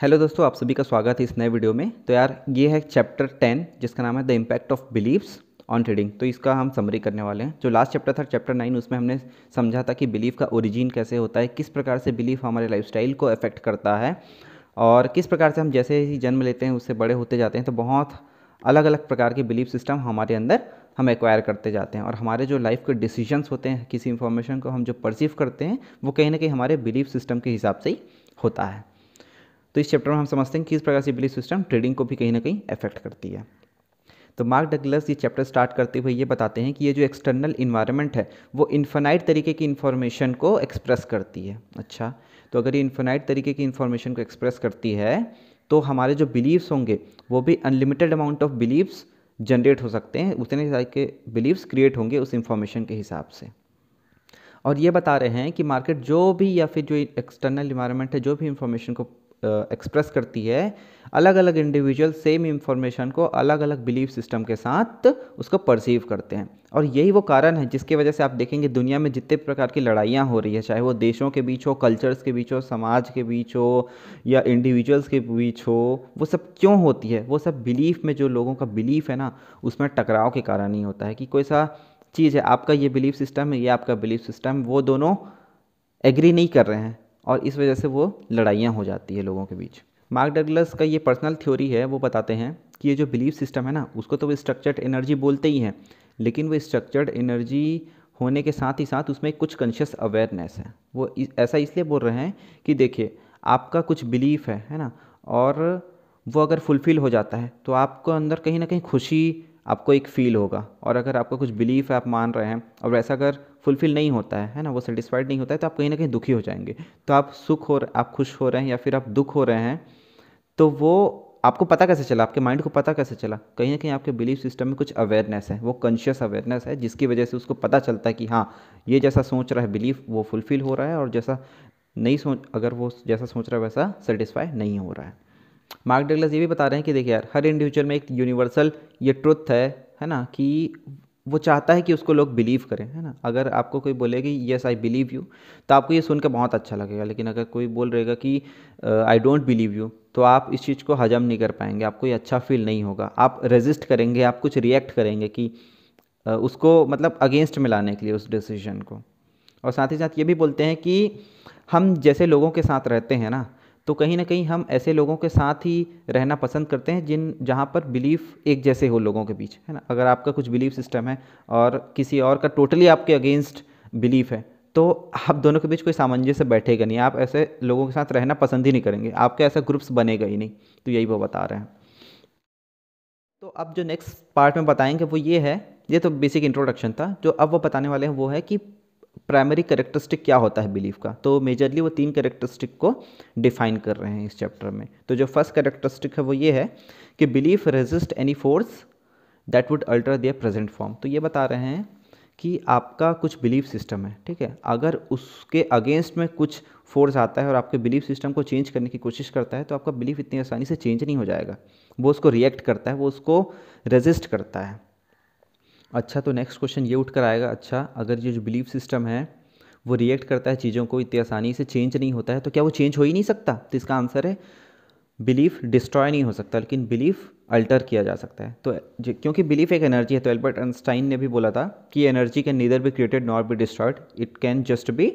Hello दोस्तों, आप सभी का स्वागत है इस नए वीडियो में। तो यार, ये है चैप्टर टेन जिसका नाम है the impact of beliefs on trading तो इसका हम समरी करने वाले हैं। जो लास्ट चैप्टर था चैप्टर नाइन उसमें हमने समझा था कि बिलीफ का ओरिजिन कैसे होता है, किस प्रकार से बिलीफ हमारे लाइफ को अफेक्ट करता है, और किस प्रकार से हम जैसे ही जन्म लेते हैं, उससे बड़े होते जाते हैं तो बहुत अलग अलग प्रकार के बिलीफ सिस्टम हमारे अंदर हम एक्वायर करते जाते हैं। और हमारे जो लाइफ के डिसीजंस होते हैं, किसी इंफॉर्मेशन को हम जो परसीव करते हैं, वो कहीं ना कहीं हमारे बिलीफ सिस्टम के हिसाब से ही होता है। तो इस चैप्टर में हम समझते हैं किस प्रकार से बिलीफ सिस्टम ट्रेडिंग को भी कहीं ना कहीं अफेक्ट करती है। तो मार्क डगलस ये चैप्टर स्टार्ट करते हुए ये बताते हैं कि ये जो एक्सटर्नल इन्वायरमेंट है, वो इन्फानाइट तरीके की इन्फॉर्मेशन को एक्सप्रेस करती है। अच्छा तो अगर ये इन्फानाइट तरीके की इन्फॉर्मेशन को एक्सप्रेस करती है तो हमारे जो बिलीव्स होंगे, वो भी unlimited amount of beliefs generate हो सकते हैं, उतने के बिलीव्स क्रिएट होंगे उस इन्फॉर्मेशन के हिसाब से। और ये बता रहे हैं कि मार्केट जो भी या फिर जो एक्सटर्नल इन्वायरमेंट है, जो भी इन्फॉर्मेशन को एक्सप्रेस करती है। अलग अलग इंडिविजुअल सेम इंफॉर्मेशन को अलग अलग बिलीफ सिस्टम के साथ उसको परसीव करते हैं। और यही वो कारण है जिसकी वजह से आप देखेंगे दुनिया में जितने प्रकार की लड़ाइयाँ हो रही है, चाहे वो देशों के बीच हो कल्चर्स के बीच हो, समाज के बीच हो, या इंडिविजुअल्स के बीच हो, वो सब क्यों होती है? वो सब बिलीफ में जो लोगों का बिलीफ है ना, उसमें टकराव के कारण ही होता है कि कोई सा चीज़ है, आपका ये बिलीफ सिस्टम है, ये आपका बिलीफ सिस्टम वो दोनों एग्री नहीं कर रहे हैं। और इस वजह से वो लड़ाइयाँ हो जाती है लोगों के बीच। मार्क डगलस का ये पर्सनल थ्योरी है वो बताते हैं कि ये जो बिलीफ सिस्टम है ना उसको तो वो स्ट्रक्चर्ड एनर्जी बोलते ही हैं लेकिन वो स्ट्रक्चर्ड एनर्जी होने के साथ ही साथ उसमें कुछ कॉन्शियस अवेयरनेस है। वो इस, ऐसा इसलिए बोल रहे हैं कि देखिए आपका कुछ बिलीफ है है ना और वो अगर फुलफ़िल हो जाता है तो आपको अंदर कहीं ना कहीं खुशी आपको एक फ़ील होगा। और अगर आपका कुछ बिलीफ है आप मान रहे हैं और वैसा अगर फुलफ़िल नहीं होता है है ना? वो सेटिस्फाइड नहीं होता है तो आप कहीं ना कहीं दुखी हो जाएँगे। तो आप सुख हो आप खुश हो रहे हैं या फिर आप दुख हो रहे हैं तो वो आपको पता कैसे चला? आपके माइंड को पता कैसे चला? कहीं ना कहीं आपके बिलीफ सिस्टम में कुछ अवेयरनेस है, वो कॉन्शियस अवेयरनेस है, जिसकी वजह से उसको पता चलता है कि हाँ ये जैसा सोच रहा है बिलीफ वो फुलफ़िल हो रहा है और जैसा नहीं सोच, अगर वो जैसा सोच रहा है वैसा सेटिस्फाई नहीं हो रहा है। मार्क डगलस ये भी बता रहे हैं कि देखिए यार, हर इंडिविजुअल में एक यूनिवर्सल ये ट्रुथ है है ना, कि वो चाहता है कि उसको लोग बिलीव करें, है ना। अगर आपको कोई बोलेगी येस आई बिलीव यू तो आपको ये सुनकर बहुत अच्छा लगेगा। लेकिन अगर कोई बोल रहेगा कि आई डोंट बिलीव यू तो आप इस चीज़ को हजम नहीं कर पाएँगे, आपको ये अच्छा फील नहीं होगा। आप रेजिस्ट करेंगे, आप कुछ रिएक्ट करेंगे कि उसको मतलब अगेंस्ट में लाने के लिए उस डिसीज़न को। और साथ ही साथ ये भी बोलते हैं कि हम जैसे लोगों के साथ रहते हैं ना तो कहीं ना कहीं हम ऐसे लोगों के साथ ही रहना पसंद करते हैं जिन, जहाँ पर बिलीफ एक जैसे हो लोगों के बीच, है ना? अगर आपका कुछ बिलीफ सिस्टम है और किसी और का टोटली आपके अगेंस्ट बिलीफ है तो आप दोनों के बीच कोई सामंजस्य बैठेगा नहीं। आप ऐसे लोगों के साथ रहना पसंद ही नहीं करेंगे। आपके ऐसा ग्रुप्स बनेगा ही नहीं तो यही वो बता रहे हैं। तो अब जो नेक्स्ट पार्ट में बताएँगे वो ये है, ये तो बेसिक इंट्रोडक्शन था, जो अब वो बताने वाले हैं वो है कि प्राइमरी करेक्टरिस्टिक क्या होता है बिलीफ का? तो मेजरली वो तीन करेक्टरिस्टिक को डिफाइन कर रहे हैं इस चैप्टर में। तो जो फ़र्स्ट करेक्टरिस्टिक है वो ये है कि belief resist any force that would alter their present form तो ये बता रहे हैं कि आपका कुछ बिलीफ सिस्टम है, ठीक है? अगर उसके अगेंस्ट में कुछ फोर्स आता है और आपके बिलीफ सिस्टम को चेंज करने की कोशिश करता है तो आपका बिलीफ इतनी आसानी से चेंज नहीं हो जाएगा। वो उसको रिएक्ट करता है, वो उसको रेजिस्ट करता है। अच्छा तो नेक्स्ट क्वेश्चन ये उठ कर आएगा अच्छा अगर ये जो बिलीफ सिस्टम है, वो रिएक्ट करता है चीज़ों को इतनी आसानी से चेंज नहीं होता है तो क्या वो चेंज हो ही नहीं सकता? तो इसका आंसर है बिलीफ डिस्ट्रॉय नहीं हो सकता, लेकिन बिलीफ अल्टर किया जा सकता है। तो क्योंकि बिलीफ एक एनर्जी है तो एल्बर्ट आइंस्टाइन ने भी बोला था कि energy can neither be created not be destroyed it can just be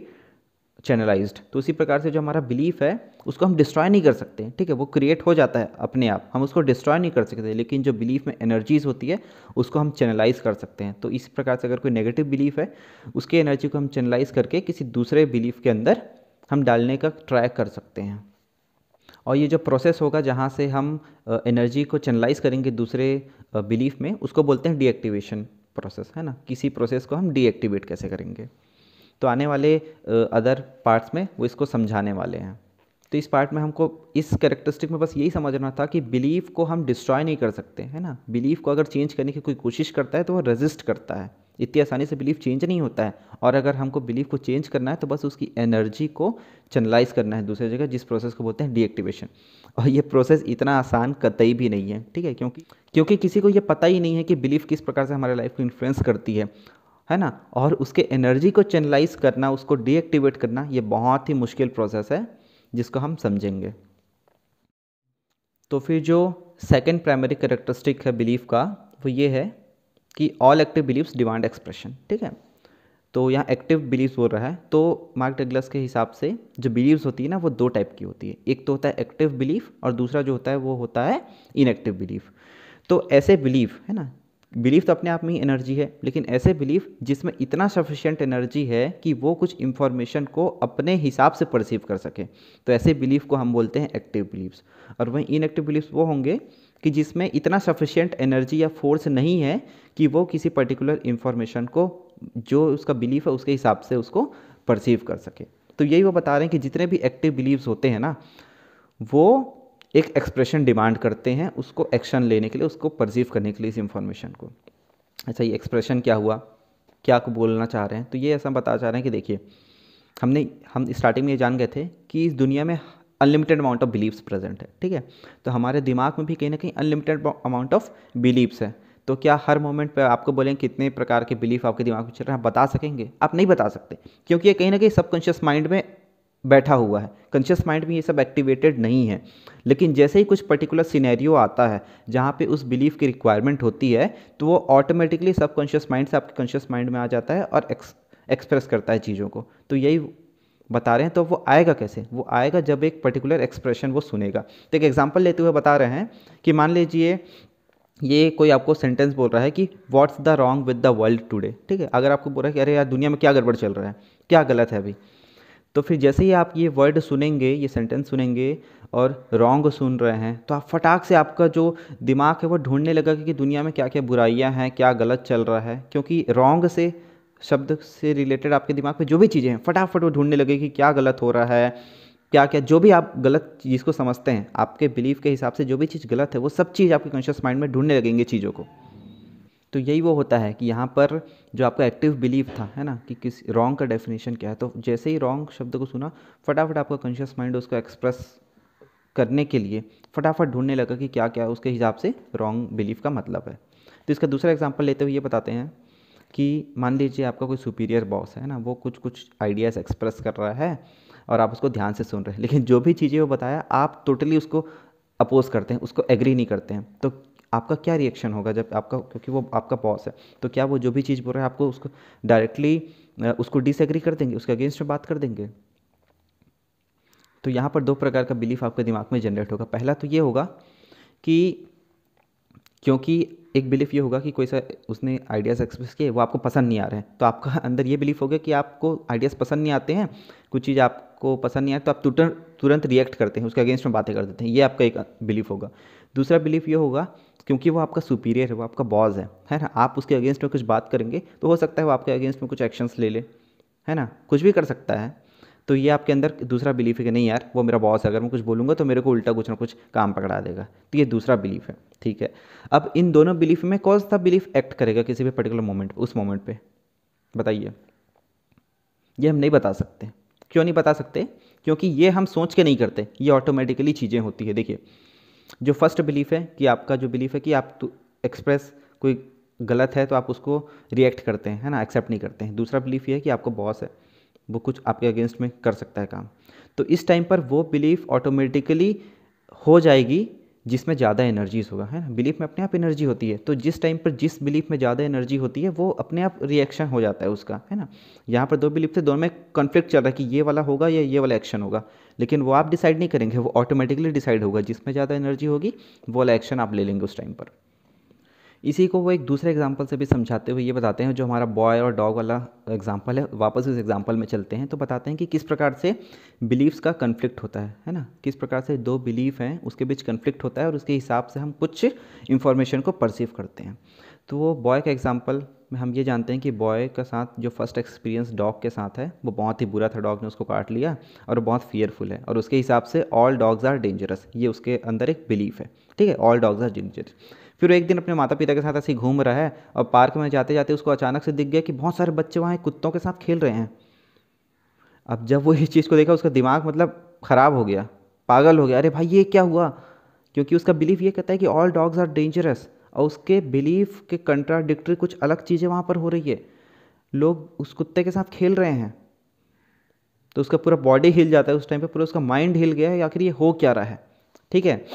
channelised तो उसी प्रकार से जो हमारा बिलीफ है, उसको हम डिस्ट्रॉय नहीं कर सकते, ठीक है? वो क्रिएट हो जाता है अपने आप। हम उसको डिस्ट्रॉय नहीं कर सकते, लेकिन जो बिलीफ में एनर्जीज होती है, उसको हम चैनलाइज कर सकते हैं। तो इस प्रकार से अगर कोई नेगेटिव बिलीफ है, उसकी एनर्जी को हम चैनलाइज करके किसी दूसरे बिलीफ के अंदर हम डालने का ट्राई कर सकते हैं। और ये जो प्रोसेस होगा, जहाँ से हम एनर्जी को चैनलाइज करेंगे दूसरे बिलीफ में, उसको बोलते हैं डीएक्टिवेशन प्रोसेस है ना? किसी प्रोसेस को हम डीएक्टिवेट कैसे करेंगे? तो आने वाले अदर पार्ट्स में वो इसको समझाने वाले हैं। तो इस पार्ट में हमको इस कैरेक्टरिस्टिक में बस यही समझना था कि बिलीफ को हम डिस्ट्रॉय नहीं कर सकते, है ना? बिलीफ को अगर चेंज करने की कोई कोशिश करता है तो वो रेजिस्ट करता है। इतनी आसानी से बिलीफ चेंज नहीं होता है। और अगर हमको बिलीफ को चेंज करना है तो बस उसकी एनर्जी को चैनलाइज करना है दूसरी जगह, जिस प्रोसेस को बोलते हैं डीएक्टिवेशन और ये प्रोसेस इतना आसान कतई भी नहीं है, ठीक है? क्योंकि क्योंकि किसी को ये पता ही नहीं है कि बिलीफ किस प्रकार से हमारे लाइफ को इन्फ्लुएंस करती है। है ना? और उसके एनर्जी को चैनलाइज करना, उसको डीएक्टिवेट करना, ये बहुत ही मुश्किल प्रोसेस है, जिसको हम समझेंगे। तो फिर जो सेकेंड प्राइमरी करेक्टरिस्टिक है बिलीफ का, वो ये है कि all active beliefs demand expression ठीक है? तो यहाँ एक्टिव बिलीव्स बोल रहा है तो मार्क डगलस के हिसाब से जो बिलीव्स होती है ना, वो दो टाइप की होती है। एक तो होता है एक्टिव बिलीफ और दूसरा जो होता है, वो होता है इनएक्टिव बिलीफ तो ऐसे बिलीफ है ना बिलीफ तो अपने आप में ही एनर्जी है, लेकिन ऐसे बिलीफ जिसमें इतना सफिशियंट एनर्जी है कि वो कुछ इंफॉर्मेशन को अपने हिसाब से परसीव कर सके। तो ऐसे बिलीफ को हम बोलते हैं एक्टिव बिलीव्स और वहीं इनएक्टिव बिलीव्स वो होंगे कि जिसमें इतना सफिशियंट एनर्जी या फोर्स नहीं है कि वो किसी पर्टिकुलर इंफॉर्मेशन को, जो उसका बिलीफ है, उसके हिसाब से उसको परसीव कर सके। तो यही वो बता रहे हैं कि जितने भी एक्टिव बिलीव्स होते हैं ना, वो एक एक्सप्रेशन डिमांड करते हैं, उसको एक्शन लेने के लिए, उसको परसीव करने के लिए इस इंफॉर्मेशन को। अच्छा ये एक्सप्रेशन क्या हुआ? क्या को बोलना चाह रहे हैं? तो ये ऐसा बता चाह रहे हैं कि देखिए, हमने, हम स्टार्टिंग में ये जान गए थे कि इस दुनिया में unlimited amount of beliefs present है, ठीक है? तो हमारे दिमाग में भी कहीं ना कहीं अनलिमिटेड अमाउंट ऑफ़ बिलीव्स है। तो क्या हर मोमेंट पे आपको बोलें कितने प्रकार के बिलीफ आपके दिमाग में चल रहे हैं बता सकेंगे? आप नहीं बता सकते, क्योंकि ये कहीं ना कहीं सबकॉन्शियस माइंड में बैठा हुआ है। कॉन्शियस माइंड में ये सब एक्टिवेटेड नहीं है। लेकिन जैसे ही कुछ पर्टिकुलर सिनेरियो आता है, जहाँ पे उस बिलीफ की रिक्वायरमेंट होती है तो वो ऑटोमेटिकली सब कॉन्शियस माइंड से आपके कॉन्शियस माइंड में आ जाता है और एक्स एक्सप्रेस करता है चीज़ों को। तो यही बता रहे हैं तो वो आएगा कैसे? वो आएगा जब एक पर्टिकुलर एक्सप्रेशन वो सुनेगा। तो एक एग्ज़ाम्पल लेते हुए बता रहे हैं कि मान लीजिए, ये कोई आपको सेंटेंस बोल रहा है कि what's the wrong with the world today ठीक है? अगर आपको बोल रहा है कि, अरे यार, दुनिया में क्या गड़बड़ चल रहा है? क्या गलत है अभी? तो फिर जैसे ही आप ये वर्ड सुनेंगे, ये सेंटेंस सुनेंगे और रॉन्ग सुन रहे हैं तो आप फटाक से आपका जो दिमाग है वो ढूँढने लगा कि दुनिया में क्या क्या बुराइयाँ हैं, क्या गलत चल रहा है। क्योंकि रॉन्ग से, शब्द से रिलेटेड आपके दिमाग में जो भी चीज़ें हैं, फटाफट वो ढूँढने लगे कि क्या गलत हो रहा है क्या क्या जो भी आप गलत चीज़ को समझते हैं, आपके बिलीफ के हिसाब से जो भी चीज़ गलत है, वो सब चीज़ आपके कॉन्शियस माइंड में ढूँढने लगेंगे चीज़ों को। तो यही वो होता है कि यहाँ पर जो आपका एक्टिव बिलीव था, है ना, कि किस रॉन्ग का डेफिनेशन क्या है तो जैसे ही रॉन्ग शब्द को सुना, फटाफट आपका कॉन्शियस माइंड उसको एक्सप्रेस करने के लिए फटाफट ढूँढने लगा कि क्या क्या उसके हिसाब से रॉन्ग बिलीफ का मतलब है। तो इसका दूसरा एग्ज़ाम्पल लेते हुए ये बताते हैं कि मान लीजिए आपका कोई सुपीरियर बॉस है ना, वो कुछ कुछ आइडियाज़ एक्सप्रेस कर रहा है और आप उसको ध्यान से सुन रहे हैं, लेकिन जो भी चीज़ें वो बताया, आप टोटली उसको अपोज करते हैं, उसको एग्री नहीं करते हैं। तो आपका क्या रिएक्शन होगा जब आपका, क्योंकि वो आपका बॉस है तो क्या वो जो भी चीज़ बोल रहा है, आपको उसको डायरेक्टली उसको डिसएग्री कर देंगे, उसके अगेंस्ट में बात कर देंगे? तो यहाँ पर दो प्रकार का बिलीफ आपके दिमाग में जनरेट होगा। पहला तो ये होगा कि, क्योंकि एक बिलीफ ये होगा कि कोई सा उसने आइडियाज़ एक्सप्रेस किए, वो आपको पसंद नहीं आ रहे हैं। तो आपका अंदर ये बिलीफ हो गया कि आपको आइडियाज़ पसंद नहीं आते हैं, कुछ चीज़ आपको पसंद नहीं आए तो आप तुरंत तुरंत रिएक्ट करते हैं, उसके अगेंस्ट में बातें कर देते हैं। ये आपका एक बिलीफ होगा। दूसरा बिलीफ ये होगा क्योंकि वो आपका सुपीरियर है, वो आपका बॉस है है ना? आप उसके अगेंस्ट में कुछ बात करेंगे तो हो सकता है वो आपके अगेंस्ट में कुछ एक्शंस ले ले, है ना? कुछ भी कर सकता है। तो ये आपके अंदर दूसरा बिलीफ है कि नहीं यार, वो मेरा बॉस है, अगर मैं कुछ बोलूँगा तो मेरे को उल्टा कुछ ना कुछ काम पकड़ा देगा। तो ये दूसरा बिलीफ है, ठीक है? अब इन दोनों बिलीफ में कौन सा बिलीफ एक्ट करेगा किसी भी पर्टिकुलर मोमेंट उस मोमेंट पे? बताइए। ये हम नहीं बता सकते। क्यों नहीं बता सकते? क्योंकि ये हम सोच के नहीं करते। ये ऑटोमेटिकली चीज़ें होती है। देखिए जो फ़र्स्ट बिलीफ है कि आपका जो बिलीफ है कि आप तो एक्सप्रेस कोई गलत है तो आप उसको रिएक्ट करते हैं, है ना? एक्सेप्ट नहीं करते हैं। दूसरा बिलीफ ये है कि आपका बॉस है। वो कुछ आपके अगेंस्ट में कर सकता है काम। तो इस टाइम पर वो बिलीफ ऑटोमेटिकली हो जाएगी जिसमें ज़्यादा एनर्जीज होगा, है ना? बिलीफ में अपने आप एनर्जी होती है। तो जिस टाइम पर जिस बिलीफ में ज़्यादा एनर्जी होती है, वो अपने आप रिएक्शन हो जाता है उसका, है ना? यहाँ पर दो बिलीफ थे, दोनों में कॉन्फ्लिक्ट चल रहा है कि ये वाला होगा या ये वाला एक्शन होगा। लेकिन वो आप डिसाइड नहीं करेंगे, वो ऑटोमेटिकली डिसाइड होगा जिसमें ज़्यादा एनर्जी होगी, वो वाला एक्शन आप ले लेंगे उस टाइम पर। इसी को वो एक दूसरे एग्ज़ाम्पल से भी समझाते हुए ये बताते हैं, जो हमारा बॉय और डॉग वाला एग्ज़ाम्पल है, वापस उस एग्ज़ाम्पल में चलते हैं तो बताते हैं कि किस प्रकार से बिलीव्स का कन्फ्लिक्ट होता है है ना? किस प्रकार से दो बिलीफ हैं, उसके बीच कन्फ्लिक्ट होता है और उसके हिसाब से हम कुछ इन्फॉर्मेशन को परसीव करते हैं। तो वो बॉय का एग्ज़ाम्पल में हम ये जानते हैं कि बॉय का साथ, जो फ़र्स्ट एक्सपीरियंस डॉग के साथ है, वो बहुत ही बुरा था डॉग ने उसको काट लिया और बहुत फियरफुल है और उसके हिसाब से ऑल डॉग्स आर डेंजरस ये उसके अंदर एक बिलीफ है, ठीक है? ऑल डॉग्स आर डेंजरस फिर एक दिन अपने माता पिता के साथ ऐसे घूम रहा है और पार्क में जाते जाते उसको अचानक से दिख गया कि बहुत सारे बच्चे वहाँ कुत्तों के साथ खेल रहे हैं। अब जब वो इस चीज़ को देखा, उसका दिमाग मतलब ख़राब हो गया, पागल हो गया। अरे भाई, ये क्या हुआ? क्योंकि उसका बिलीफ ये कहता है कि ऑल डॉग्स आर डेंजरस और उसके बिलीफ के कंट्राडिक्टरी कुछ अलग चीज़ें वहाँ पर हो रही है। लोग उस कुत्ते के साथ खेल रहे हैं। तो उसका पूरा बॉडी हिल जाता है उस टाइम पे, पूरा उसका माइंड हिल गया है, आखिर ये हो क्या रहा है? ठीक है?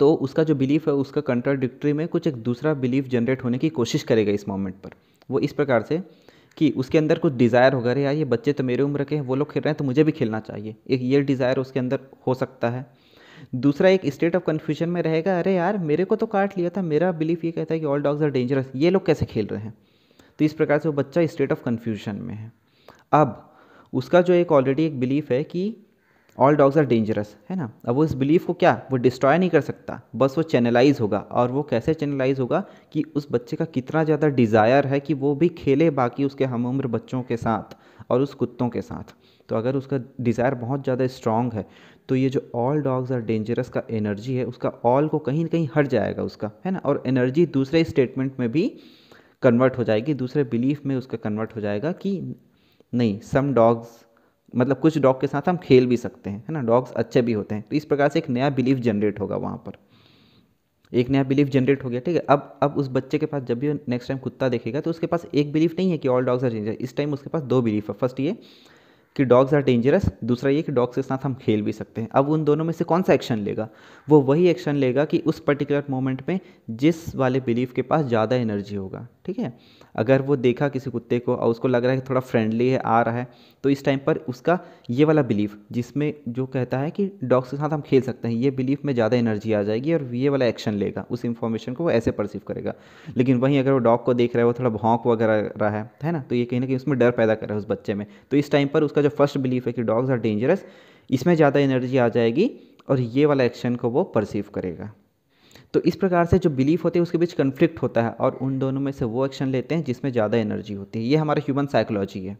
तो उसका जो बिलीफ है, उसका कंट्राडिक्ट्री में कुछ एक दूसरा बिलीफ जनरेट होने की कोशिश करेगा इस मोमेंट पर। वो इस प्रकार से कि उसके अंदर कुछ डिज़ायर होगा, अरे यार, ये बच्चे तो मेरे उम्र के हैं, वो लोग खेल रहे हैं तो मुझे भी खेलना चाहिए। एक ये डिज़ायर उसके अंदर हो सकता है। दूसरा एक स्टेट ऑफ़ कन्फ्यूज़न में रहेगा, अरे यार, मेरे को तो काट लिया था, मेरा बिलीफ ये कहता है कि ऑल डॉग्स आर डेंजरस ये लोग कैसे खेल रहे हैं? तो इस प्रकार से वो बच्चा स्टेट ऑफ़ कन्फ्यूज़न में है। अब उसका जो एक ऑलरेडी एक बिलीफ है कि ऑल डॉग्स आर डेंजरस है ना? अब वो इस बिलीफ को क्या? वो डिस्ट्रॉय नहीं कर सकता। बस वो चैनलाइज होगा। और वो कैसे चैनलाइज होगा? कि उस बच्चे का कितना ज़्यादा डिज़ायर है कि वो भी खेले बाकी उसके हम उम्र बच्चों के साथ और उस कुत्तों के साथ। तो अगर उसका डिज़ायर बहुत ज़्यादा स्ट्रॉन्ग है तो ये जो ऑल डॉग्स आर डेंजरस का एनर्जी है, उसका ऑल को कहीं ना कहीं हट जाएगा उसका, है ना? और एनर्जी दूसरे स्टेटमेंट में भी कन्वर्ट हो जाएगी। दूसरे बिलीफ में उसका कन्वर्ट हो जाएगा कि नहीं सम डॉग्स मतलब कुछ डॉग के साथ हम खेल भी सकते हैं, है ना? डॉग्स अच्छे भी होते हैं। तो इस प्रकार से एक नया बिलीफ जनरेट होगा वहाँ पर। एक नया बिलीफ जनरेट हो गया, ठीक है? अब अब उस बच्चे के पास जब भी नेक्स्ट टाइम कुत्ता देखेगा तो उसके पास एक बिलीफ नहीं है कि ऑल डॉग्स आर डेंजर इस टाइम उसके पास दो बिलीफ है। फ़र्स्ट ये कि डॉग्स आर डेंजरस दूसरा ये कि डॉग्स के साथ हम खेल भी सकते हैं। अब उन दोनों में से कौन सा एक्शन लेगा? वो वही एक्शन लेगा कि उस पर्टिकुलर मोमेंट में जिस वाले बिलीफ के पास ज़्यादा एनर्जी होगा। ठीक है? अगर वो देखा किसी कुत्ते को और उसको लग रहा है कि थोड़ा फ्रेंडली है, आ रहा है तो इस टाइम पर उसका ये वाला बिलीफ जिसमें जो कहता है कि डॉग्स के साथ हम खेल सकते हैं, ये बिलीफ में ज़्यादा एनर्जी आ जाएगी और ये वाला एक्शन लेगा, उस इन्फॉर्मेशन को वो ऐसे परसीव करेगा। लेकिन वहीं अगर वो डॉग को देख रहा है, वो थोड़ा भौंक वगैरह रहा है है ना? तो ये कहीं ना कहीं उसमें डर पैदा कर रहा है उस बच्चे में। तो इस टाइम पर उसका जो फ़र्स्ट बिलीफ है कि डॉग्स आर डेंजरस इसमें ज़्यादा एनर्जी आ जाएगी और ये वाला एक्शन को वो परसीव करेगा। तो इस प्रकार से जो बिलीफ होते हैं, उसके बीच कन्फ्लिक्ट होता है और उन दोनों में से वो एक्शन लेते हैं जिसमें ज़्यादा एनर्जी होती है। ये हमारा ह्यूमन साइकोलॉजी है।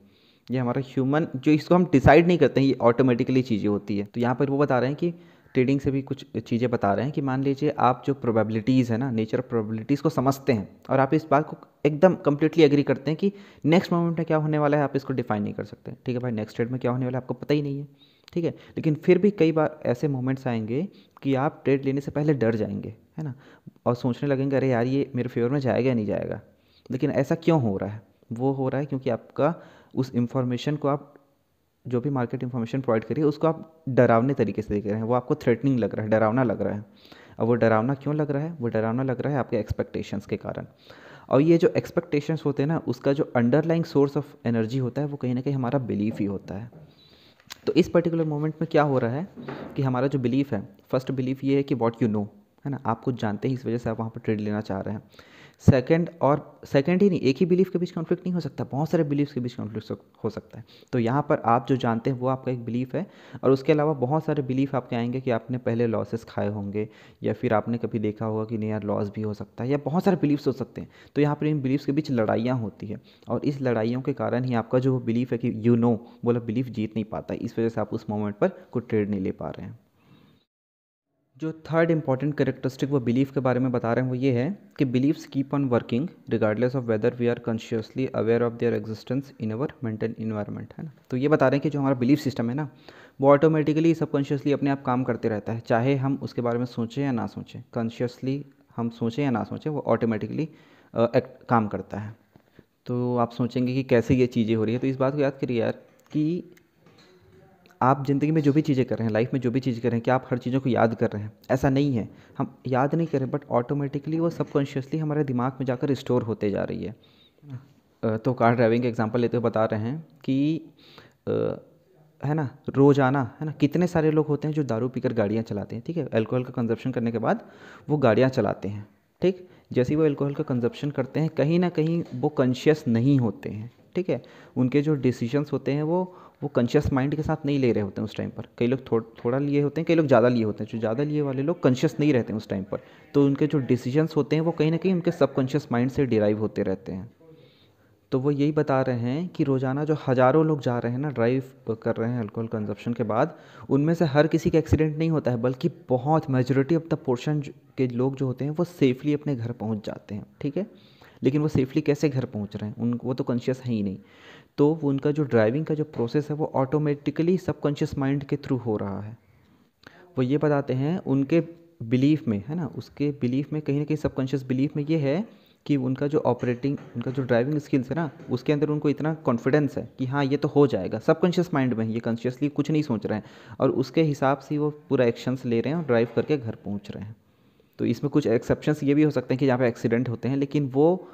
ये हमारा ह्यूमन जो इसको हम डिसाइड नहीं करते हैं, ये ऑटोमेटिकली चीज़ें होती है। तो यहाँ पर वो बता रहे हैं कि ट्रेडिंग से भी कुछ चीज़ें बता रहे हैं कि मान लीजिए आप जो प्रोबेबिलिटीज़ है ना नेचर ऑफ़ प्रोबेबिलिटीज़ को समझते हैं और आप इस बात को एकदम कम्प्लीटली एग्री करते हैं कि नेक्स्ट मोमेंट में क्या होने वाला है, आप इसको डिफाइन नहीं कर सकते। ठीक है भाई नेक्स्ट ट्रेड में क्या होने वाला है, आपको पता ही नहीं है। ठीक है, लेकिन फिर भी कई बार ऐसे मोमेंट्स आएँगे कि आप ट्रेड लेने से पहले डर जाएँगे। है ना? और सोचने लगेंगे, अरे यार, ये मेरे फेवर में जाएगा या नहीं जाएगा? लेकिन ऐसा क्यों हो रहा है? वो हो रहा है क्योंकि आपका उस इंफॉर्मेशन को आप, जो भी मार्केट इन्फॉर्मेशन प्रोवाइड करिए, उसको आप डरावने तरीके से देख रहे हैं। वो आपको थ्रेटनिंग लग रहा है, डरावना लग रहा है। अब वो डरावना क्यों लग रहा है? वो डरावना लग रहा है आपके एक्सपेक्टेशंस के कारण। और ये जो एक्सपेक्टेशंस होते हैं ना, उसका जो अंडरलाइंग सोर्स ऑफ़ एनर्जी होता है, वो कहीं ना कहीं हमारा बिलीफ ही होता है। तो इस पर्टिकुलर मोमेंट में क्या हो रहा है कि हमारा जो बिलीफ है फ़र्स्ट बिलीफ ये है कि वॉट यू नो है ना? आप कुछ जानते हैं इस वजह से आप वहाँ पर ट्रेड लेना चाह रहे हैं। सेकंड और सेकंड ही नहीं, एक ही बिलीफ के बीच कॉन्फ्लिक्ट नहीं हो सकता, बहुत सारे बिलीफ के बीच कॉन्फ्लिक्ट हो सकता है। तो यहाँ पर आप जो जानते हैं, वो आपका एक बिलीफ है और उसके अलावा बहुत सारे बिलीफ आपके आएँगे कि आपने पहले लॉसेस खाए होंगे या फिर आपने कभी देखा होगा कि नहीं यार लॉस भी हो सकता है या बहुत सारे बिलीफ्स हो सकते हैं। तो यहाँ पर इन बिलीफ्स के बीच लड़ाइयाँ होती है और इस लड़ाइयों के कारण ही आपका जो बिलीफ है कि यू नो बोला बिलीफ जीत नहीं पाता, इस वजह से आप उस मोमेंट पर कोई ट्रेड नहीं ले पा रहे हैं। जो थर्ड इंपॉर्टेंट करेक्टरिस्टिक वो बिलीफ के बारे में बता रहे हैं, वो ये है कि beliefs keep on working regardless of whether we are consciously aware of their existence in our mental environment है ना? तो ये बता रहे हैं कि जो हमारा बिलीफ सिस्टम है ना, वो ऑटोमेटिकली सबकॉन्शियसली अपने आप काम करते रहता है, चाहे हम उसके बारे में सोचें या ना सोचें। कॉन्शियसली हम सोचें या ना सोचें, वो ऑटोमेटिकली एक्ट काम करता है। तो आप सोचेंगे कि कैसे ये चीज़ें हो रही है तो इस बात को याद करिए यार कि आप ज़िंदगी में जो भी चीज़ें कर रहे हैं लाइफ में जो भी चीज़ें कर रहे हैं क्या आप हर चीज़ों को याद कर रहे हैं, ऐसा नहीं है। हम याद नहीं कर बट ऑटोमेटिकली वो सबकॉन्शियसली हमारे दिमाग में जाकर स्टोर होते जा रही है। तो कार ड्राइविंग का एग्जांपल लेते हुए बता रहे हैं कि है ना रोज़ाना है ना, कितने सारे लोग होते हैं जो दारू पीकर गाड़ियाँ चलाते हैं, ठीक है? अल्कोहल का कंजप्शन करने के बाद वो गाड़ियाँ चलाते हैं, ठीक? जैसे वो अल्कोहल का कंजप्शन करते हैं, कहीं ना कहीं वो कॉन्शियस नहीं होते हैं, ठीक है? उनके जो डिसीजंस होते हैं वो वो कॉन्शियस माइंड के साथ नहीं ले रहे होते हैं उस टाइम पर। कई लोग थो, थोड़ा लिए होते हैं कई लोग ज़्यादा लिए होते हैं। जो ज़्यादा लिए वाले लोग कॉन्शियस नहीं रहते हैं उस टाइम पर। तो उनके जो डिसीजंस होते हैं वो कहीं ना कहीं उनके सबकॉन्शियस माइंड से डिराइव होते रहते हैं। तो वो यही बता रहे हैं कि रोज़ाना जो हज़ारों लोग जा रहे हैं ना ड्राइव कर रहे हैं अल्कोहल कंजप्शन के बाद उनमें से हर किसी का एक्सीडेंट नहीं होता है बल्कि बहुत मेजोरिटी ऑफ़ द पोर्शन के लोग जो होते हैं वो सेफली अपने घर पहुँच जाते हैं ठीक है? लेकिन वो सेफली कैसे घर पहुँच रहे हैं? उन वो तो कॉन्शियस है ही नहीं। तो उनका जो ड्राइविंग का जो प्रोसेस है वो ऑटोमेटिकली सबकॉन्शियस माइंड के थ्रू हो रहा है। वो ये बताते हैं, उनके बिलीफ में, है ना? उसके बिलीफ में कहीं ना कहीं सबकॉन्शियस बिलीफ में ये है कि उनका जो ऑपरेटिंग उनका जो ड्राइविंग स्किल्स है ना, उसके अंदर उनको इतना कॉन्फिडेंस है कि हाँ ये तो हो जाएगा। सबकॉन्शियस माइंड में ये कॉन्शियसली कुछ नहीं सोच रहे हैं और उसके हिसाब से वो पूरा एक्शंस ले रहे हैं और ड्राइव करके घर पहुँच रहे हैं। तो इसमें कुछ एक्सेप्शंस ये भी हो सकते हैं कि जहाँ पे एक्सीडेंट होते हैं, लेकिन वो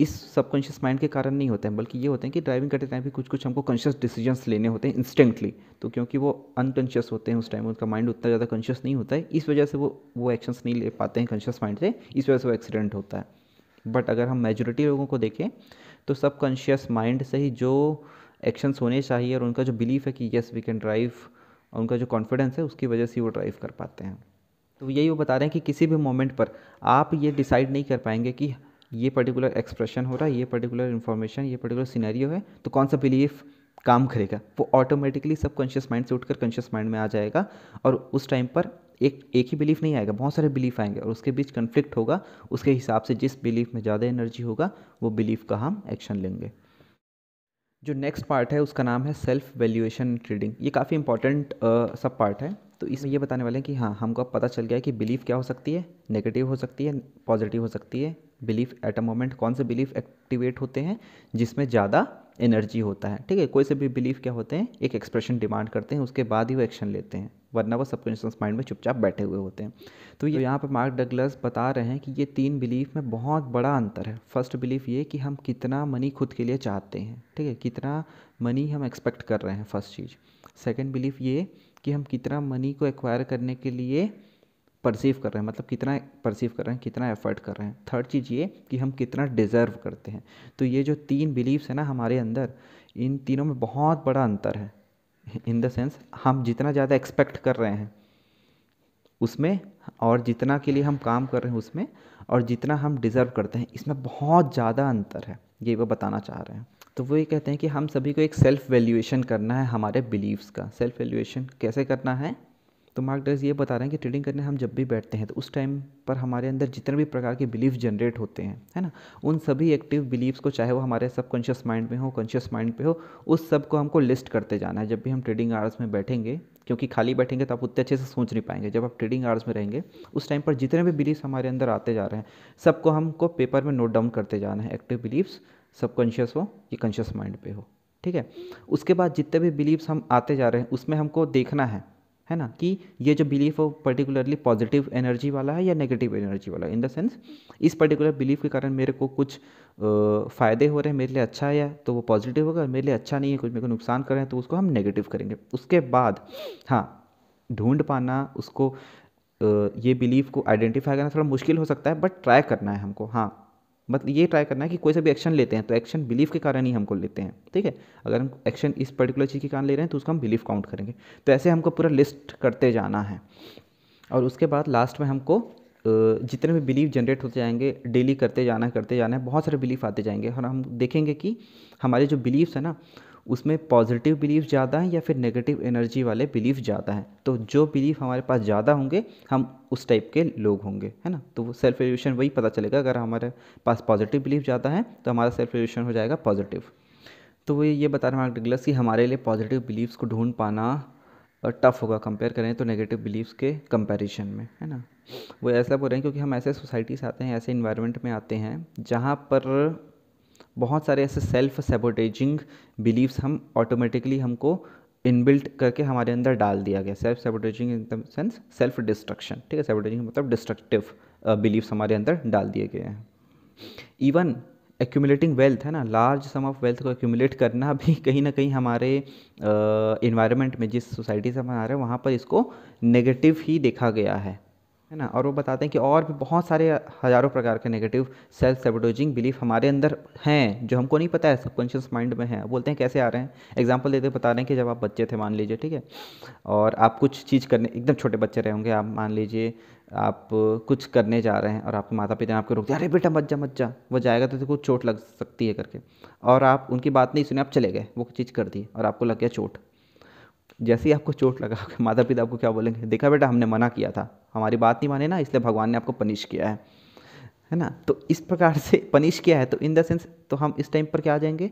इस सबकॉन्शियस माइंड के कारण नहीं होते हैं, बल्कि ये होते हैं कि ड्राइविंग करते टाइम भी कुछ कुछ हमको कॉन्शियस डिसीजंस लेने होते हैं इंस्टेंटली तो क्योंकि वो अनकॉन्शियस होते हैं उस टाइम उनका माइंड उतना ज़्यादा कॉन्शियस नहीं होता है, इस वजह से वो वो एक्शंस नहीं ले पाते हैं कॉन्शियस माइंड से, इस वजह से वो एक्सीडेंट होता है. बट अगर हम मेजोरिटी लोगों को देखें तो सबकॉन्शियस माइंड से ही जो एक्शंस होने चाहिए और उनका जो बिलीफ है कि येस वी कैन ड्राइव और उनका जो कॉन्फिडेंस है, उसकी वजह से वो ड्राइव कर पाते हैं. तो यही वो बता रहे हैं कि किसी भी मोमेंट पर आप ये डिसाइड नहीं कर पाएँगे कि ये पर्टिकुलर एक्सप्रेशन हो रहा है, ये पर्टिकुलर इन्फॉर्मेशन ये पर्टिकुलर सिनेरियो है तो कौन सा बिलीफ काम करेगा? वो ऑटोमेटिकली सब कॉन्शियस माइंड से उठकर कॉन्शियस माइंड में आ जाएगा और उस टाइम पर एक एक ही बिलीफ नहीं आएगा, बहुत सारे बिलीफ आएँगे और उसके बीच कन्फ्लिक्ट होगा, उसके हिसाब से जिस बिलीफ में ज़्यादा एनर्जी होगा, वो बिलीफ का हम एक्शन लेंगे। जो नेक्स्ट पार्ट है, उसका नाम है सेल्फ वैल्यूएशन ट्रेडिंग ये काफ़ी इंपॉर्टेंट सब पार्ट है। तो इसमें ये बताने वाले हैं कि हाँ हमको अब पता चल गया है कि बिलीफ क्या हो सकती है? नेगेटिव हो सकती है, पॉजिटिव हो सकती है? बिलीफ एट अ मोमेंट कौन से बिलीफ एक्टिवेट होते हैं? जिसमें ज़्यादा एनर्जी होता है। ठीक है, कोई से भी बिलीफ क्या होते हैं? एक एक्सप्रेशन डिमांड करते हैं, उसके बाद ही वो एक्शन लेते हैं, वरना वो सबकॉन्शियस माइंड में चुपचाप बैठे हुए होते हैं। तो ये तो यहाँ पर मार्क डगलस बता रहे हैं कि ये तीन बिलीफ में बहुत बड़ा अंतर है। फ़र्स्ट बिलीफ ये कि हम कितना मनी खुद के लिए चाहते हैं। ठीक है, कितना मनी हम एक्सपेक्ट कर रहे हैं फ़र्स्ट चीज़। सेकेंड बिलीफ ये कि हम कितना मनी को एक्वायर करने के लिए परसीव कर रहे हैं मतलब कितना परसीव कर रहे हैं, कितना एफर्ट कर रहे हैं। थर्ड चीज़ ये कि हम कितना डिज़र्व करते हैं। तो ये जो तीन बिलीव्स है ना हमारे अंदर, इन तीनों में बहुत बड़ा अंतर है। इन द सेंस हम जितना ज़्यादा एक्सपेक्ट कर रहे हैं, उसमें और जितना के लिए हम काम कर रहे हैं, उसमें और जितना हम डिज़र्व करते हैं, इसमें बहुत ज़्यादा अंतर है। ये वो बताना चाह रहे हैं। तो वो ये कहते हैं कि हम सभी को एक सेल्फ वैल्यूएशन करना है हमारे बिलीव्स का। सेल्फ वैल्यूएशन कैसे करना है? तो मार्क डस ये बता रहे हैं कि ट्रेडिंग करने हम जब भी बैठते हैं तो उस टाइम पर हमारे अंदर जितने भी प्रकार के बिलीफ जनरेट होते हैं, है ना? उन सभी एक्टिव बिलीव्स को चाहे वो हमारे सबकॉन्शियस माइंड में हो, कॉन्शियस माइंड पे हो, उस सबको हमको लिस्ट करते जाना है जब भी हम ट्रेडिंग आवर्स में बैठेंगे, क्योंकि खाली बैठेंगे तो आप उतने अच्छे से सोच नहीं पाएँगे। जब आप ट्रेडिंग आवर्स में रहेंगे, उस टाइम पर जितने भी बिलीव्स हमारे अंदर आते जा रहे हैं, सबको हमको पेपर में नोट डाउन करते जाना है, एक्टिव बिलीव्स, सबकॉन्शियस हो या कॉन्शियस माइंड पे हो, ठीक है? उसके बाद जितने भी बिलीव्स हम आते जा रहे हैं, उसमें हमको देखना है है ना, कि ये जो बिलीफ हो पर्टिकुलरली पॉजिटिव एनर्जी वाला है या नेगेटिव एनर्जी वाला इन द सेंस इस पर्टिकुलर बिलीफ के कारण मेरे को कुछ फ़ायदे हो रहे हैं, मेरे लिए अच्छा है तो वो पॉजिटिव होगा, मेरे लिए अच्छा नहीं है, कुछ मेरे को नुकसान कर रहे हैं तो उसको हम नेगेटिव करेंगे। उसके बाद हाँ ढूंढ पाना, उसको ये बिलीफ को आइडेंटिफाई करना थोड़ा मुश्किल हो सकता है बट ट्राई करना है हमको हाँ। मतलब ये ट्राई करना है कि कोई सा भी एक्शन लेते हैं तो एक्शन बिलीफ के कारण ही हमको लेते हैं, ठीक है? अगर हम एक्शन इस पर्टिकुलर चीज़ के कारण ले रहे हैं तो उसका हम बिलीफ काउंट करेंगे। तो ऐसे हमको पूरा लिस्ट करते जाना है। और उसके बाद लास्ट में हमको जितने भी बिलीफ जनरेट होते जाएँगे डेली करते जाना करते जाना है, बहुत सारे बिलीफ आते जाएँगे। और हम देखेंगे कि हमारे जो बिलीफ्स हैं ना उसमें पॉजिटिव बिलीफ ज़्यादा है या फिर नेगेटिव एनर्जी वाले बिलीफ ज़्यादा हैं? तो जो बिलीफ हमारे पास ज़्यादा होंगे, हम उस टाइप के लोग होंगे, है ना? तो वो सेल्फ एल्यूशन वही पता चलेगा। अगर हमारे पास पॉजिटिव बिलीफ ज़्यादा है तो हमारा सेल्फ एल्यूशन हो जाएगा पॉजिटिव तो वो ये बता रहे हैं डिग्लस कि हमारे लिए पॉजिटिव बिलीव्स को ढूंढ पाना टफ़ होगा कंपेयर करें तो नेगेटिव बिलीव्स के कंपैरिजन में, है ना? वो ऐसा बोल रहे हैं क्योंकि हम ऐसे सोसाइटी से आते हैं, ऐसे इन्वायरमेंट में आते हैं, जहाँ पर बहुत सारे ऐसे सेल्फ सेबोटेजिंग बिलीव्स हम ऑटोमेटिकली हमको इनबिल्ट करके हमारे अंदर डाल दिया गया। Self sabotaging in the sense self destruction ठीक है? सेबोटेजिंग मतलब डिस्ट्रक्टिव बिलीव्स हमारे अंदर डाल दिए गए हैं। इवन एक्यूमुलेटिंग वेल्थ है ना? लार्ज सम ऑफ़ वेल्थ को एक्यूमुलेट करना भी कहीं ना कहीं हमारे इन्वायरमेंट में जिस सोसाइटी से हम आ रहे हैं, वहाँ पर इसको नेगेटिव ही देखा गया है। है ना? और वो बताते हैं कि और भी बहुत सारे हज़ारों प्रकार के नेगेटिव सेल्फ सेबोटोजिंग बिलीफ हमारे अंदर हैं, जो हमको नहीं पता है सबकॉन्शियस माइंड में है। बोलते हैं कैसे आ रहे हैं? एग्ज़ाम्पल देते बता रहे हैं कि जब आप बच्चे थे, मान लीजिए, ठीक है? और आप कुछ चीज़ करने, एकदम छोटे बच्चे रहे होंगे, आप मान लीजिए, आप कुछ करने जा रहे हैं और आपके माता पिता ने आपको रोक दिया, अरे बेटा, मत जा मत जा। वो जाएगा तो देखो चोट लग सकती है करके। और आप, उनकी बात नहीं सुने, आप चले गए, वो चीज़ कर दी और आपको लग गया चोट। जैसे ही आपको चोट लगा माता पिता आपको क्या बोलेंगे? देखा बेटा, हमने मना किया था। हमारी बात नहीं माने ना, इसलिए भगवान ने आपको पनिश किया है। है ना? तो इस प्रकार से पनिश किया है तो इन द सेंस तो हम इस टाइम पर क्या आ जाएँगे?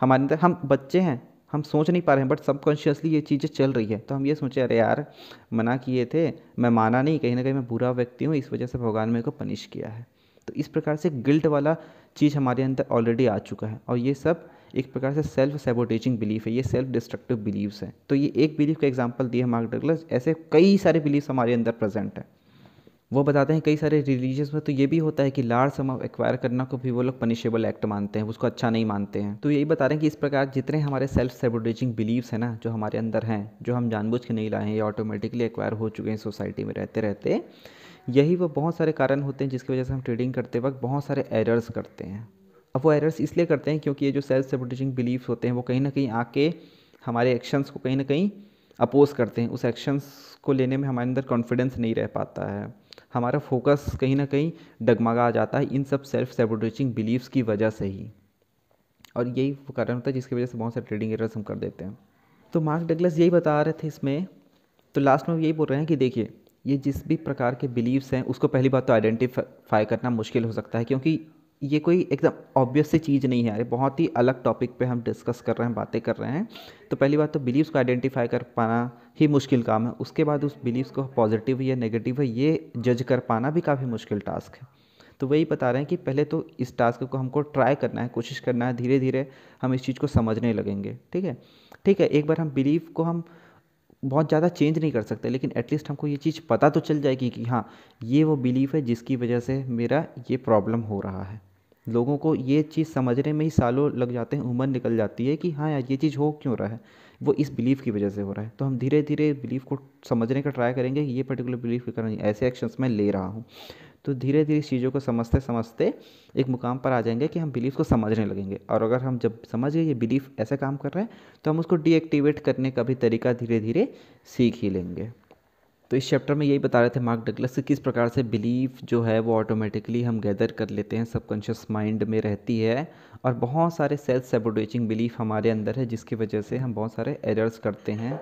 हमारे अंदर, हम बच्चे हैं, हम सोच नहीं पा रहे हैं बट सबकॉन्शियसली ये चीज़ें चल रही है। तो हम ये सोचे, अरे यार, मना किए थे, मैं माना नहीं, कहीं ना कहीं मैं बुरा व्यक्ति हूँ, इस वजह से भगवान मेरे को पनिश किया है। तो इस प्रकार से गिल्ट वाला चीज़ हमारे अंदर ऑलरेडी आ चुका है। और ये सब एक प्रकार से सेल्फ सेबोटेजिंग बिलीफ है, ये सेल्फ डिस्ट्रक्टिव बिलीव्स हैं। तो ये एक बिलीफ का एग्ज़ाम्पल दिया मार्क डगलस ऐसे कई सारे बिलीव्स हमारे अंदर प्रेजेंट है। वो बताते हैं कई सारे रिलीजियस में तो ये भी होता है कि लार्ज सम ऑफ़ एक्वायर करना को भी वो लोग पनिशेबल एक्ट मानते हैं, उसको अच्छा नहीं मानते हैं। तो यही बता रहे हैं कि इस प्रकार जितने हमारे सेल्फ सेबोटेजिंग बिलीव्स हैं ना, जो हमारे अंदर हैं, जो हम जानबूझ के नहीं लाए हैं, या ऑटोमेटिकली एक्वायर हो चुके हैं सोसाइटी में रहते रहते, यही वो बहुत सारे कारण होते हैं जिसकी वजह से हम ट्रेडिंग करते वक्त बहुत सारे एरर्स करते हैं। अब वो एरर्स इसलिए करते हैं क्योंकि ये जो सेल्फ सेबोटेजिंग बिलीव्स होते हैं, वो कहीं ना कहीं आके हमारे एक्शंस को कहीं ना कहीं अपोज करते हैं। उस एक्शंस को लेने में हमारे अंदर कॉन्फिडेंस नहीं रह पाता है। हमारा फोकस कहीं ना कहीं डगमगा जाता है इन सब सेल्फ सेबोटेजिंग बिलीव्स की वजह से ही। और यही वो कारण होता है जिसकी वजह से बहुत सारे ट्रेडिंग एरर्स हम कर देते हैं। तो मार्क डगलस यही बता रहे थे इसमें। तो लास्ट में यही बोल रहे हैं कि देखिए, ये जिस भी प्रकार के बिलीव्स हैं, उसको पहली बात तो आइडेंटिफाई करना मुश्किल हो सकता है क्योंकि ये कोई एकदम ऑब्वियस सी चीज़ नहीं है अरे बहुत ही अलग टॉपिक पे हम डिस्कस कर रहे हैं, बातें कर रहे हैं। तो पहली बात तो बिलीव्स को आइडेंटिफाई कर पाना ही मुश्किल काम है। उसके बाद उस बिलीव्स को पॉजिटिव या नेगेटिव है, ये जज कर पाना भी काफ़ी मुश्किल टास्क है। तो वही बता रहे हैं कि पहले तो इस टास्क को हमको ट्राई करना है, कोशिश करना है धीरे धीरे हम इस चीज़ को समझने लगेंगे, ठीक है? ठीक है, एक बार हम बिलीव को हम बहुत ज़्यादा चेंज नहीं कर सकते, लेकिन एटलीस्ट हमको ये चीज़ पता तो चल जाएगी कि हाँ ये वो बिलीफ है जिसकी वजह से मेरा ये प्रॉब्लम हो रहा है। लोगों को ये चीज़ समझने में ही सालों लग जाते हैं, उम्र निकल जाती है कि हाँ यार, ये चीज़ हो क्यों रहा है? वो इस बिलीफ की वजह से हो रहा है। तो हम धीरे धीरे बिलीफ को समझने का ट्राई करेंगे ये पर्टिकुलर बिलीफ के कारण ऐसे एक्शंस मैं ले रहा हूँ। तो धीरे धीरे इस चीज़ों को समझते समझते एक मुकाम पर आ जाएँगे कि हम बिलीफ को समझने लगेंगे। और अगर हम जब समझ गए ये बिलीफ ऐसा काम कर रहा है तो हम उसको डीएक्टिवेट करने का भी तरीका धीरे धीरे सीख ही लेंगे। तो इस चैप्टर में यही बता रहे थे मार्क डगलस कि किस प्रकार से बिलीफ जो है वो ऑटोमेटिकली हम गैदर कर लेते हैं सबकॉन्शियस माइंड में रहती है और बहुत सारे सेल्फ सेबोटेजिंग बिलीफ हमारे अंदर है, जिसकी वजह से हम बहुत सारे एरर्स करते हैं।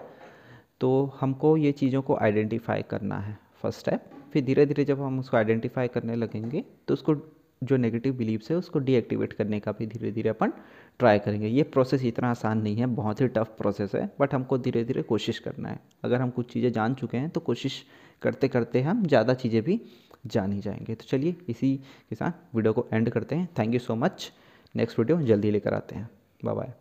तो हमको ये चीज़ों को आइडेंटिफाई करना है फ़र्स्ट स्टेप फिर धीरे धीरे जब हम उसको आइडेंटिफाई करने लगेंगे तो उसको जो नेगेटिव बिलीव्स है उसको डीएक्टिवेट करने का भी धीरे धीरे अपन ट्राई करेंगे। ये प्रोसेस इतना आसान नहीं है, बहुत ही टफ प्रोसेस है बट हमको धीरे धीरे कोशिश करना है। अगर हम कुछ चीज़ें जान चुके हैं तो कोशिश करते करते हम ज़्यादा चीज़ें भी जान ही जाएँगे। तो चलिए, इसी के साथ वीडियो को एंड करते हैं। Thank you so much next video जल्दी लेकर आते हैं। Bye bye